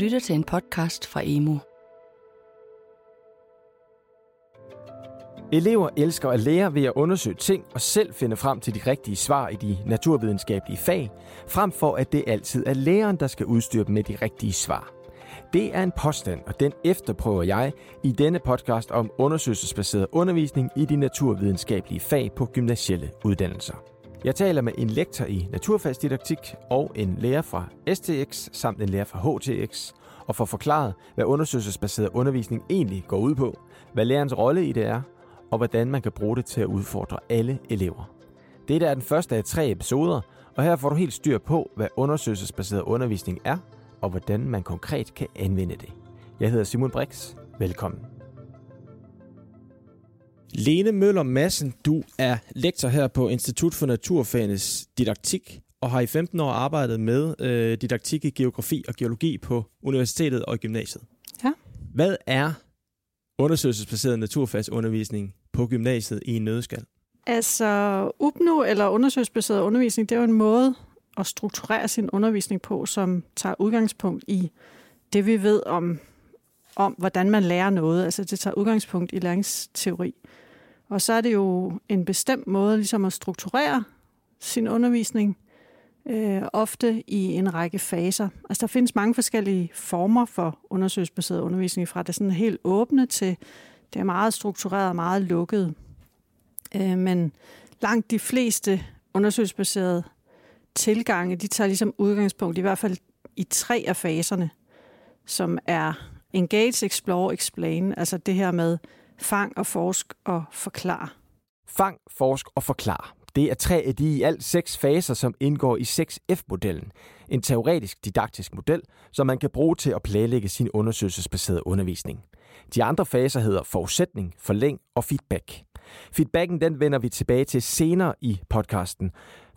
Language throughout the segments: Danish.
lytter til en podcast fra Emo. Elever elsker at lære ved at undersøge ting og selv finde frem til de rigtige svar i de naturvidenskabelige fag, frem for at det altid er læreren, der skal udstyre dem med de rigtige svar. Det er en påstand, og den efterprøver jeg i denne podcast om undersøgelsesbaseret undervisning i de naturvidenskabelige fag på gymnasielle uddannelser. Jeg taler med en lektor i naturfagsdidaktik og en lærer fra STX samt en lærer fra HTX, og får forklaret, hvad undersøgelsesbaseret undervisning egentlig går ud på, hvad lærerens rolle i det er, og hvordan man kan bruge det til at udfordre alle elever. Dette er den første af tre episoder, og her får du helt styr på, hvad undersøgelsesbaseret undervisning er, og hvordan man konkret kan anvende det. Jeg hedder Simon Brix. Velkommen. Lene Møller Madsen, du er lektor her på Institut for Naturfagenes Didaktik og har i 15 år arbejdet med øh, didaktik i geografi og geologi på universitetet og gymnasiet. Ja. Hvad er undersøgelsesbaseret naturfagsundervisning på gymnasiet i en nødskal? Altså, UPNU eller undersøgelsesbaseret undervisning, det er jo en måde at strukturere sin undervisning på, som tager udgangspunkt i det, vi ved om, om hvordan man lærer noget. Altså, det tager udgangspunkt i læringsteori. Og så er det jo en bestemt måde ligesom at strukturere sin undervisning, øh, ofte i en række faser. Altså der findes mange forskellige former for undersøgelsesbaseret undervisning, fra det sådan helt åbne til det er meget struktureret og meget lukket. Øh, men langt de fleste undersøgelsesbaserede tilgange, de tager ligesom udgangspunkt i hvert fald i tre af faserne, som er engage, explore, explain, altså det her med fang og forsk og forklar. Fang, forsk og forklar. Det er tre af de i alt seks faser, som indgår i 6F-modellen. En teoretisk didaktisk model, som man kan bruge til at planlægge sin undersøgelsesbaserede undervisning. De andre faser hedder forudsætning, forlæng og feedback. Feedbacken den vender vi tilbage til senere i podcasten.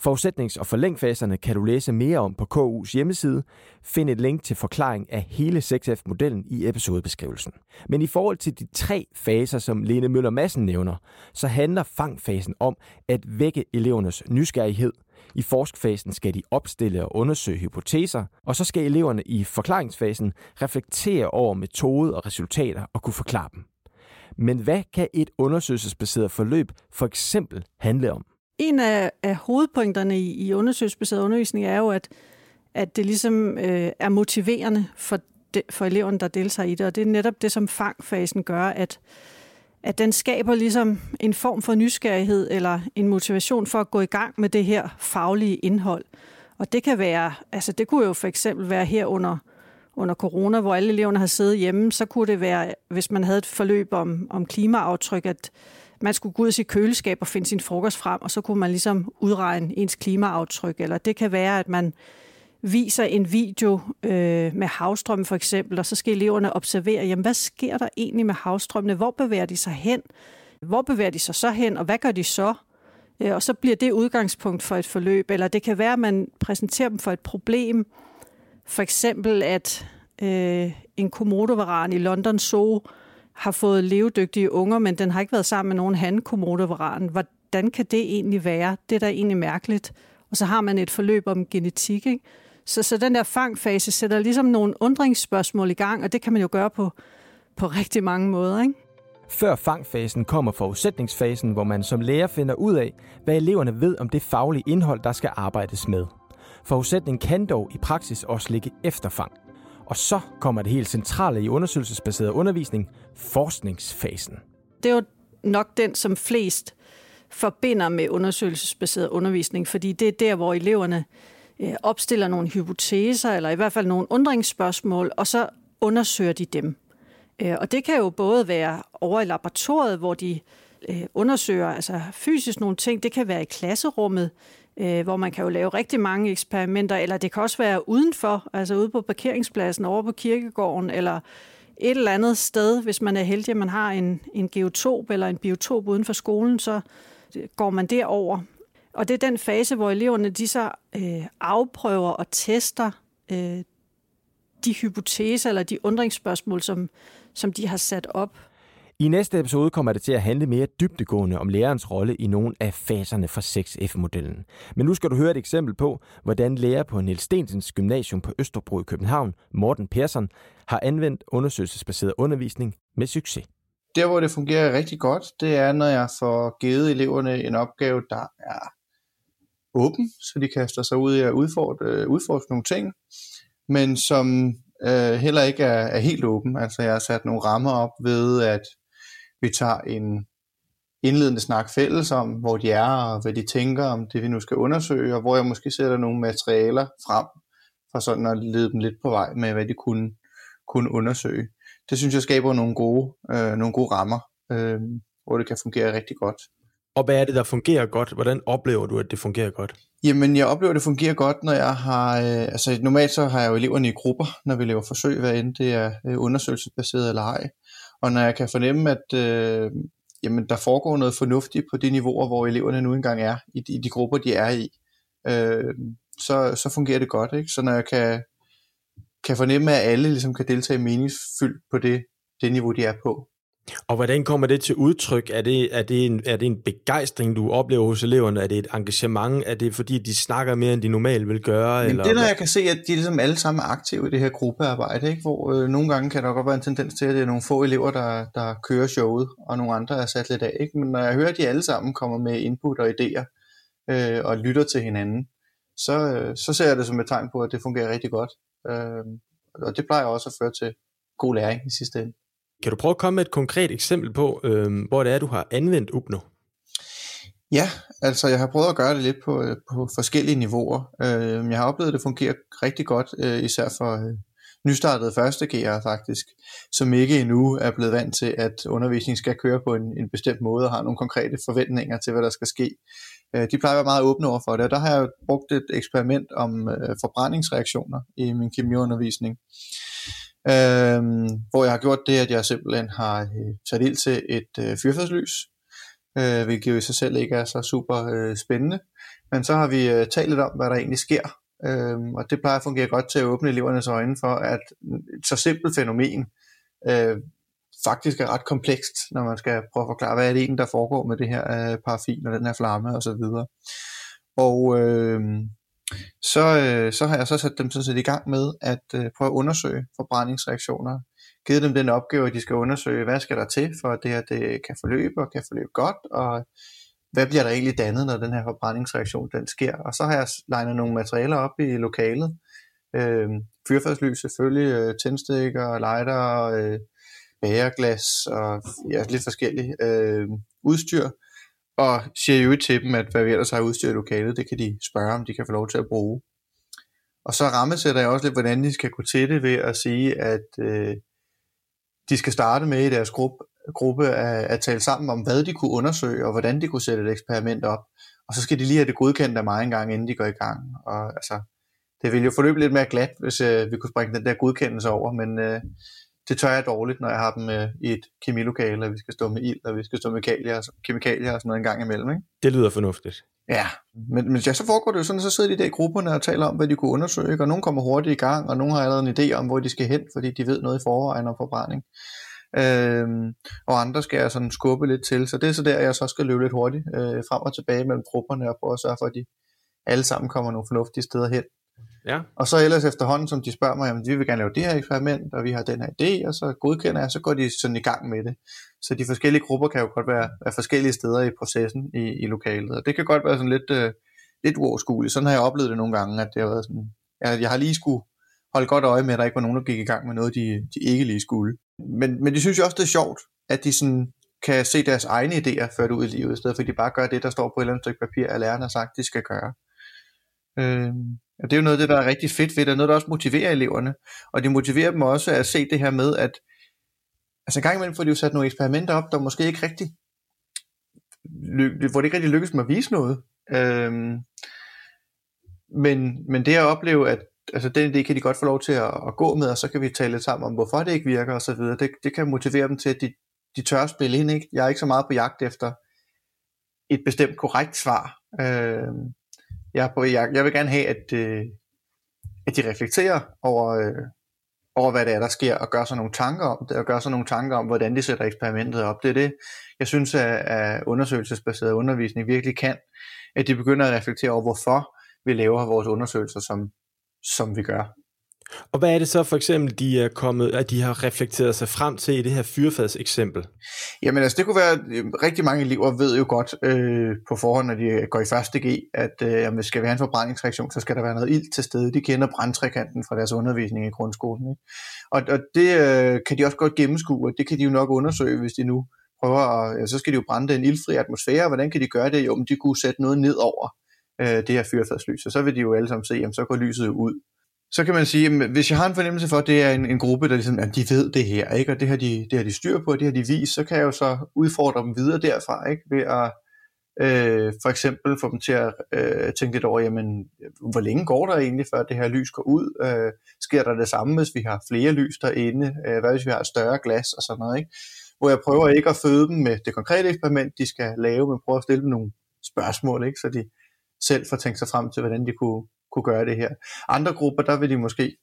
Forudsætnings- og forlængfaserne kan du læse mere om på KU's hjemmeside. Find et link til forklaring af hele 6F-modellen i episodebeskrivelsen. Men i forhold til de tre faser, som Lene Møller Madsen nævner, så handler fangfasen om at vække elevernes nysgerrighed. I forskfasen skal de opstille og undersøge hypoteser, og så skal eleverne i forklaringsfasen reflektere over metode og resultater og kunne forklare dem. Men hvad kan et undersøgelsesbaseret forløb for eksempel handle om? En af, af hovedpunkterne i, i undersøgelsesbaseret undervisning er jo, at, at det ligesom øh, er motiverende for, de, for eleverne, der deltager i det. Og det er netop det, som fangfasen gør, at, at den skaber ligesom en form for nysgerrighed eller en motivation for at gå i gang med det her faglige indhold. Og det kan være, altså det kunne jo for eksempel være her under under corona, hvor alle eleverne har siddet hjemme, så kunne det være, hvis man havde et forløb om, om klimaaftryk, at man skulle gå ud i sit køleskab og finde sin frokost frem, og så kunne man ligesom udregne ens klimaaftryk. Eller det kan være, at man viser en video øh, med havstrømme for eksempel, og så skal eleverne observere, jamen hvad sker der egentlig med havstrømmene? Hvor bevæger de sig hen? Hvor bevæger de sig så hen, og hvad gør de så? Øh, og så bliver det udgangspunkt for et forløb. Eller det kan være, at man præsenterer dem for et problem, for eksempel, at øh, en komodovaran i London Zoo har fået levedygtige unger, men den har ikke været sammen med nogen handkomodovaran. Hvordan kan det egentlig være? Det er da egentlig mærkeligt. Og så har man et forløb om genetik. Ikke? Så, så den der fangfase sætter ligesom nogle undringsspørgsmål i gang, og det kan man jo gøre på, på rigtig mange måder. Ikke? Før fangfasen kommer forudsætningsfasen, hvor man som lærer finder ud af, hvad eleverne ved om det faglige indhold, der skal arbejdes med. Forudsætning kan dog i praksis også ligge efter fang. Og så kommer det helt centrale i undersøgelsesbaseret undervisning, forskningsfasen. Det er jo nok den, som flest forbinder med undersøgelsesbaseret undervisning, fordi det er der, hvor eleverne øh, opstiller nogle hypoteser, eller i hvert fald nogle undringsspørgsmål, og så undersøger de dem. Øh, og det kan jo både være over i laboratoriet, hvor de øh, undersøger altså fysisk nogle ting. Det kan være i klasserummet, øh, hvor man kan jo lave rigtig mange eksperimenter, eller det kan også være udenfor, altså ude på parkeringspladsen, over på kirkegården, eller et eller andet sted, hvis man er heldig, at man har en, en geotop eller en biotop uden for skolen, så går man derover. Og det er den fase, hvor eleverne de så øh, afprøver og tester øh, de hypoteser eller de undringsspørgsmål, som, som de har sat op. I næste episode kommer det til at handle mere dybdegående om lærerens rolle i nogle af faserne fra 6F-modellen. Men nu skal du høre et eksempel på, hvordan lærer på Niels Stensens Gymnasium på Østerbro i København, Morten Persson, har anvendt undersøgelsesbaseret undervisning med succes. Der, hvor det fungerer rigtig godt, det er, når jeg får givet eleverne en opgave, der er åben, så de kaster sig ud i at udfordre, udfordre nogle ting, men som øh, heller ikke er, er helt åben. Altså jeg har sat nogle rammer op ved, at vi tager en indledende snak fælles om, hvor de er og hvad de tænker om det, vi nu skal undersøge, og hvor jeg måske sætter nogle materialer frem, for sådan at lede dem lidt på vej med, hvad de kunne, kunne undersøge. Det synes jeg skaber nogle gode, øh, nogle gode rammer, øh, hvor det kan fungere rigtig godt. Og hvad er det, der fungerer godt? Hvordan oplever du, at det fungerer godt? Jamen, jeg oplever, at det fungerer godt, når jeg har... Øh, altså, normalt så har jeg jo eleverne i grupper, når vi laver forsøg, hvad end det er øh, undersøgelsesbaseret eller ej. Og når jeg kan fornemme, at øh, jamen, der foregår noget fornuftigt på de niveauer, hvor eleverne nu engang er, i de, i de grupper, de er i, øh, så, så fungerer det godt. Ikke? Så når jeg kan, kan fornemme, at alle ligesom kan deltage meningsfyldt på det, det niveau, de er på, og hvordan kommer det til udtryk? Er det, er, det en, er det en begejstring, du oplever hos eleverne? Er det et engagement? Er det fordi, de snakker mere, end de normalt vil gøre? Men eller det, der jeg kan se, at de ligesom alle sammen er aktive i det her gruppearbejde, ikke? hvor øh, nogle gange kan der godt være en tendens til, at det er nogle få elever, der, der kører showet, og nogle andre er sat lidt af. Ikke? Men når jeg hører, at de alle sammen kommer med input og idéer, øh, og lytter til hinanden, så, øh, så ser jeg det som et tegn på, at det fungerer rigtig godt. Øh, og det plejer også at føre til god læring i sidste ende. Kan du prøve at komme med et konkret eksempel på, øh, hvor det er, du har anvendt Upno? Ja, altså jeg har prøvet at gøre det lidt på, øh, på forskellige niveauer. Øh, jeg har oplevet, at det fungerer rigtig godt, øh, især for øh, nystartede første gear faktisk, som ikke endnu er blevet vant til, at undervisningen skal køre på en, en bestemt måde og har nogle konkrete forventninger til, hvad der skal ske. Øh, de plejer at være meget åbne over for det, og der har jeg brugt et eksperiment om øh, forbrændingsreaktioner i min kemiundervisning. Øhm, hvor jeg har gjort det, at jeg simpelthen har øh, sat ild til et øh, fyrfadslys, øh, hvilket jo i sig selv ikke er så super øh, spændende. Men så har vi øh, talt lidt om, hvad der egentlig sker, øh, og det plejer at fungere godt til at åbne elevernes øjne for, at et så simpelt fænomen øh, faktisk er ret komplekst, når man skal prøve at forklare, hvad er det egentlig, der foregår med det her øh, paraffin og den her flamme osv. Og, og øh, så, øh, så har jeg så sat dem sådan set i gang med at øh, prøve at undersøge forbrændingsreaktioner. Givet dem den opgave, at de skal undersøge, hvad skal der til, for at det her det kan forløbe og kan forløbe godt, og hvad bliver der egentlig dannet, når den her forbrændingsreaktion den sker. Og så har jeg legnet nogle materialer op i lokalet. Øh, fyrfadslys selvfølgelig, øh, tændstikker, lighter, øh, bæreglas og ja, lidt forskellige øh, udstyr, og siger jo til dem, at hvad vi ellers har udstyr i lokalet, det kan de spørge, om de kan få lov til at bruge. Og så rammesætter jeg også lidt, hvordan de skal gå til det ved at sige, at øh, de skal starte med i deres gruppe, gruppe at, at tale sammen om, hvad de kunne undersøge, og hvordan de kunne sætte et eksperiment op. Og så skal de lige have det godkendt af mig en gang, inden de går i gang. Og altså, det ville jo forløbe lidt mere glat, hvis øh, vi kunne springe den der godkendelse over, men øh, det tør jeg dårligt, når jeg har dem øh, i et kemilokale, og vi skal stå med ild, og vi skal stå med kemikalier, kemikalier og sådan noget en gang imellem. Ikke? Det lyder fornuftigt. Ja, men, men ja, så foregår det jo sådan, så sidder de der i grupperne og taler om, hvad de kunne undersøge, og nogen kommer hurtigt i gang, og nogen har allerede en idé om, hvor de skal hen, fordi de ved noget i forvejen om forbrænding. Øhm, og andre skal jeg sådan skubbe lidt til, så det er så der, jeg så skal løbe lidt hurtigt øh, frem og tilbage mellem grupperne og prøve at sørge for, at de alle sammen kommer nogle fornuftige steder hen. Ja. Og så ellers efterhånden, som de spørger mig, jamen, vi vil gerne lave det her eksperiment, og vi har den her idé, og så godkender jeg, så går de sådan i gang med det. Så de forskellige grupper kan jo godt være, være forskellige steder i processen i, i lokalet, og det kan godt være sådan lidt, øh, lidt uoverskueligt. Sådan har jeg oplevet det nogle gange, at det har været sådan, jeg, jeg har lige skulle holde godt øje med, at der ikke var nogen, der gik i gang med noget, de, de ikke lige skulle. Men, men de synes jo også, det er sjovt, at de sådan kan se deres egne idéer ført ud i livet, i stedet for at de bare gør det, der står på et eller andet stykke papir, at læreren har sagt, de skal gøre. Øh, og det er jo noget af det, der er rigtig fedt ved det, og noget, der også motiverer eleverne. Og det motiverer dem også at se det her med, at altså en gang imellem får de jo sat nogle eksperimenter op, der måske ikke rigtig, hvor det ikke rigtig lykkes med at vise noget. Øhm, men, men det at opleve, at altså den idé kan de godt få lov til at, at gå med, og så kan vi tale lidt sammen om, hvorfor det ikke virker osv. Det, det kan motivere dem til, at de, de tør at spille ind. Ikke? Jeg er ikke så meget på jagt efter et bestemt korrekt svar. Øhm, jeg, på, jeg, jeg vil gerne have, at, øh, at de reflekterer over, øh, over, hvad det er, der sker, og gør sig nogle tanker om det, og gør sig nogle tanker om, hvordan de sætter eksperimentet op. Det er det, jeg synes, at undersøgelsesbaseret undervisning virkelig kan, at de begynder at reflektere over, hvorfor vi laver vores undersøgelser, som, som vi gør. Og hvad er det så for eksempel, de er kommet, at de har reflekteret sig frem til i det her fyrfads eksempel? Jamen altså, det kunne være, øh, rigtig mange elever ved jo godt øh, på forhånd, når de øh, går i første G, at øh, jamen, skal vi have en forbrændingsreaktion, så skal der være noget ild til stede. De kender brandtrekanten fra deres undervisning i grundskolen. Ikke? Og, og det øh, kan de også godt gennemskue, og det kan de jo nok undersøge, hvis de nu prøver at, ja, så skal de jo brænde en ildfri atmosfære. Hvordan kan de gøre det? Jo, men de kunne sætte noget ned over øh, det her fyrfadslys, og så vil de jo alle sammen se, jamen så går lyset ud så kan man sige, at hvis jeg har en fornemmelse for, at det er en, en gruppe, der ligesom, at de ved det her, ikke? og det har, de, det har de styr på, og det har de vist, så kan jeg jo så udfordre dem videre derfra, ikke? ved at øh, for eksempel få dem til at øh, tænke lidt over, jamen, hvor længe går der egentlig, før det her lys går ud? Øh, sker der det samme, hvis vi har flere lys derinde? Øh, hvad hvis vi har et større glas og sådan noget? Ikke? Hvor jeg prøver ikke at føde dem med det konkrete eksperiment, de skal lave, men prøver at stille dem nogle spørgsmål, ikke? så de selv får tænkt sig frem til, hvordan de kunne, kunne gøre det her. Andre grupper, der vil de måske,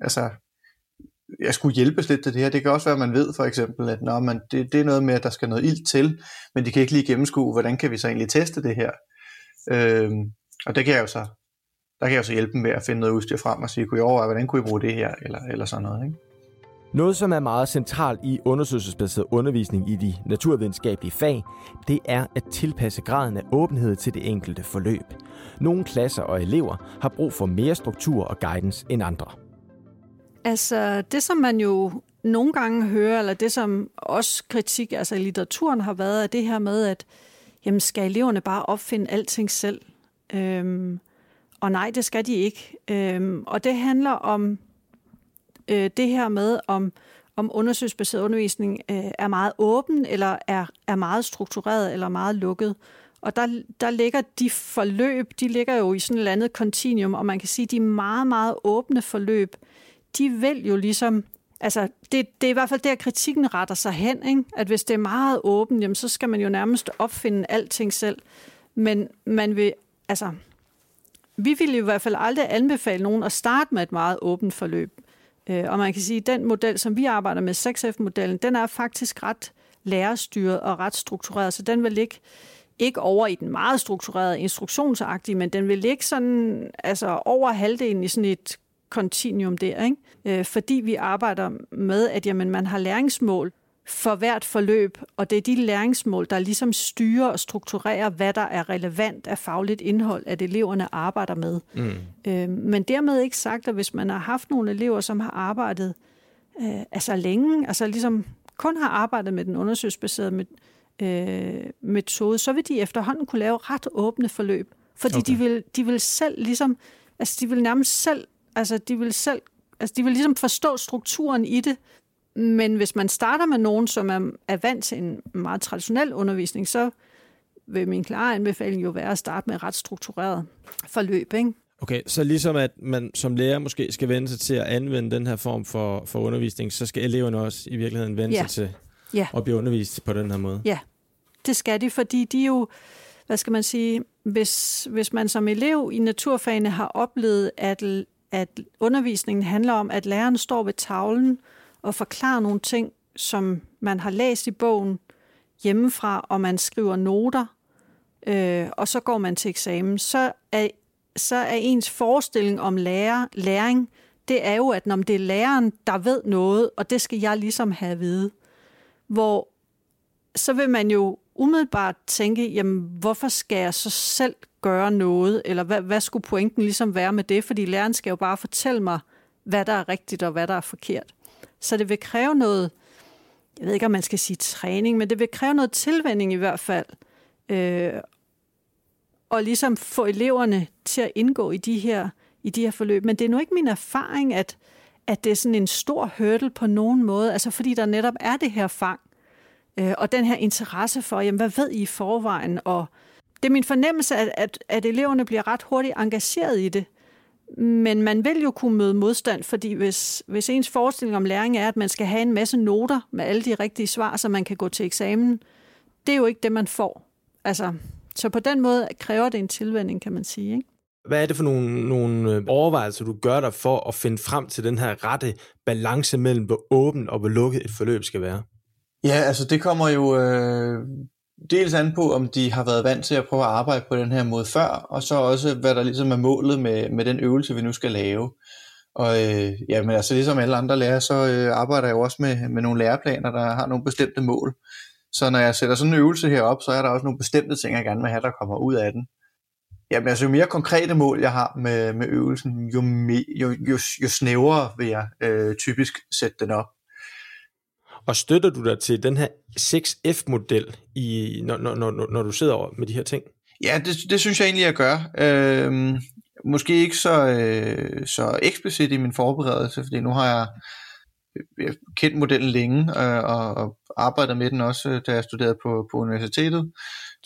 altså, jeg skulle hjælpes lidt til det her. Det kan også være, at man ved for eksempel, at når man, det, det er noget med, at der skal noget ild til, men de kan ikke lige gennemskue, hvordan kan vi så egentlig teste det her. Øhm, og det kan jeg jo så, der kan jeg jo så hjælpe dem med at finde noget udstyr frem og sige, kunne I overveje, hvordan kunne I bruge det her, eller, eller sådan noget. Ikke? Noget, som er meget centralt i undersøgelsesbaseret undervisning i de naturvidenskabelige fag, det er at tilpasse graden af åbenhed til det enkelte forløb. Nogle klasser og elever har brug for mere struktur og guidance end andre. Altså, det som man jo nogle gange hører, eller det som også kritik, altså i litteraturen har været, er det her med, at jamen, skal eleverne bare opfinde alting selv? Øhm, og nej, det skal de ikke. Øhm, og det handler om øh, det her med, om, om undersøgelsesbaseret undervisning øh, er meget åben, eller er, er meget struktureret, eller meget lukket. Og der, der ligger de forløb, de ligger jo i sådan et eller andet kontinuum, og man kan sige, at de meget, meget åbne forløb, de vil jo ligesom Altså, det, det er i hvert fald der, kritikken retter sig hen, ikke? at hvis det er meget åbent, jamen, så skal man jo nærmest opfinde alting selv. Men man vil, altså, vi vil i hvert fald aldrig anbefale nogen at starte med et meget åbent forløb. Øh, og man kan sige, at den model, som vi arbejder med, 6F-modellen, den er faktisk ret lærerstyret og ret struktureret, så den vil ligge ikke over i den meget strukturerede instruktionsagtige, men den vil ligge sådan, altså over halvdelen i sådan et kontinuum der, ikke? Øh, fordi vi arbejder med, at jamen, man har læringsmål for hvert forløb, og det er de læringsmål, der ligesom styrer og strukturerer, hvad der er relevant af fagligt indhold, at eleverne arbejder med. Mm. Øh, men dermed ikke sagt, at hvis man har haft nogle elever, som har arbejdet øh, altså længe, altså ligesom kun har arbejdet med den undersøgelsesbaserede med, øh, metode, så vil de efterhånden kunne lave ret åbne forløb. Fordi okay. de, vil, de vil selv ligesom, altså de vil nærmest selv, altså de vil selv, altså de vil ligesom forstå strukturen i det, men hvis man starter med nogen, som er, er vant til en meget traditionel undervisning, så vil min klare anbefaling jo være at starte med et ret struktureret forløb. Ikke? Okay, så ligesom at man som lærer måske skal vende sig til at anvende den her form for, for undervisning, så skal eleverne også i virkeligheden vende ja. sig til ja. at blive undervist på den her måde? Ja, det skal de, fordi de jo, hvad skal man sige, hvis, hvis man som elev i naturfagene har oplevet, at, at undervisningen handler om, at læreren står ved tavlen og forklare nogle ting, som man har læst i bogen hjemmefra, og man skriver noter, øh, og så går man til eksamen, så er, så er ens forestilling om lærer, læring, det er jo, at når det er læreren, der ved noget, og det skal jeg ligesom have at vide. Hvor så vil man jo umiddelbart tænke, jamen hvorfor skal jeg så selv gøre noget, eller hvad, hvad skulle pointen ligesom være med det, fordi læreren skal jo bare fortælle mig, hvad der er rigtigt og hvad der er forkert. Så det vil kræve noget, jeg ved ikke, om man skal sige træning, men det vil kræve noget tilvænding i hvert fald. Øh, og ligesom få eleverne til at indgå i de her, i de her forløb. Men det er nu ikke min erfaring, at, at det er sådan en stor hurdle på nogen måde, altså fordi der netop er det her fang, øh, og den her interesse for, jamen, hvad ved I i forvejen? Og det er min fornemmelse, at, at, at eleverne bliver ret hurtigt engageret i det. Men man vil jo kunne møde modstand, fordi hvis, hvis ens forestilling om læring er, at man skal have en masse noter med alle de rigtige svar, så man kan gå til eksamen, det er jo ikke det, man får. Altså, så på den måde kræver det en tilvænding, kan man sige. Ikke? Hvad er det for nogle, nogle øh, overvejelser, du gør dig for at finde frem til den her rette balance mellem, hvor åbent og hvor lukket et forløb skal være? Ja, altså det kommer jo øh, dels an på, om de har været vant til at prøve at arbejde på den her måde før, og så også, hvad der ligesom er målet med, med den øvelse, vi nu skal lave. Og øh, ja, men altså ligesom alle andre lærere, så øh, arbejder jeg jo også med, med nogle læreplaner, der har nogle bestemte mål. Så når jeg sætter sådan en øvelse herop, så er der også nogle bestemte ting, jeg gerne vil have, der kommer ud af den. Jamen altså, jo mere konkrete mål jeg har med, med øvelsen, jo, me, jo, jo, jo snævrere vil jeg øh, typisk sætte den op. Og støtter du dig til den her 6F-model, i, når, når, når, når du sidder med de her ting? Ja, det, det synes jeg egentlig, jeg gør. Øh, måske ikke så, øh, så eksplicit i min forberedelse, fordi nu har jeg, jeg kendt modellen længe øh, og, og arbejdet med den også, da jeg studerede på, på universitetet.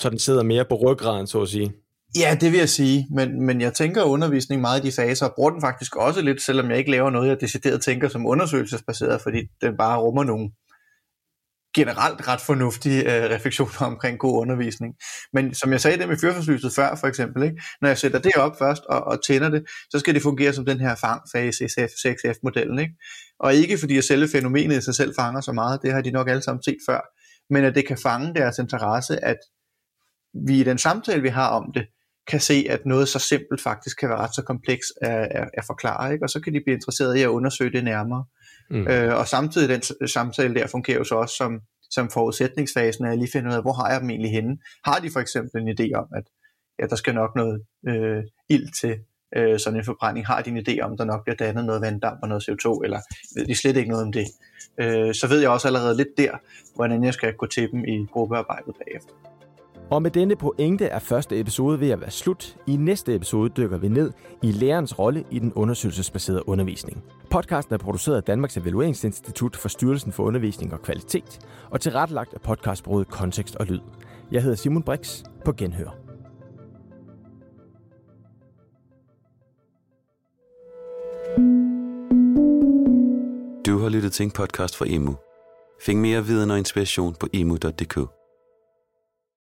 Så den sidder mere på ryggraden, så at sige? Ja, det vil jeg sige, men, men jeg tænker undervisning meget i de faser, og bruger den faktisk også lidt, selvom jeg ikke laver noget, jeg decideret tænker som undersøgelsesbaseret, fordi den bare rummer nogle generelt ret fornuftige øh, refleksioner omkring god undervisning. Men som jeg sagde det med fyrforslyset før, for eksempel, ikke? når jeg sætter det op først og, og tænder det, så skal det fungere som den her fangfase i 6F-modellen. Ikke? Og ikke fordi at selve fænomenet i sig selv fanger så meget, det har de nok alle sammen set før, men at det kan fange deres interesse, at vi i den samtale, vi har om det, kan se, at noget så simpelt faktisk kan være ret så kompleks at, at, at forklare, ikke? og så kan de blive interesseret i at undersøge det nærmere. Mm. Øh, og samtidig den samtale der fungerer jo så også som, som forudsætningsfasen, at jeg lige finder ud af, hvor har jeg dem egentlig henne. Har de for eksempel en idé om, at ja, der skal nok noget øh, ild til øh, sådan en forbrænding? Har de en idé om, der nok bliver dannet noget vanddamp og noget CO2, eller ved de slet ikke noget om det? Øh, så ved jeg også allerede lidt der, hvordan jeg skal gå til dem i gruppearbejdet bagefter. Og med denne pointe er første episode ved at være slut. I næste episode dykker vi ned i lærerens rolle i den undersøgelsesbaserede undervisning. Podcasten er produceret af Danmarks Evalueringsinstitut for Styrelsen for Undervisning og Kvalitet, og tilrettelagt af podcastbruget Kontekst og Lyd. Jeg hedder Simon Brix. På genhør. Du har lyttet til en podcast fra Emu. Find mere viden og inspiration på emu.dk.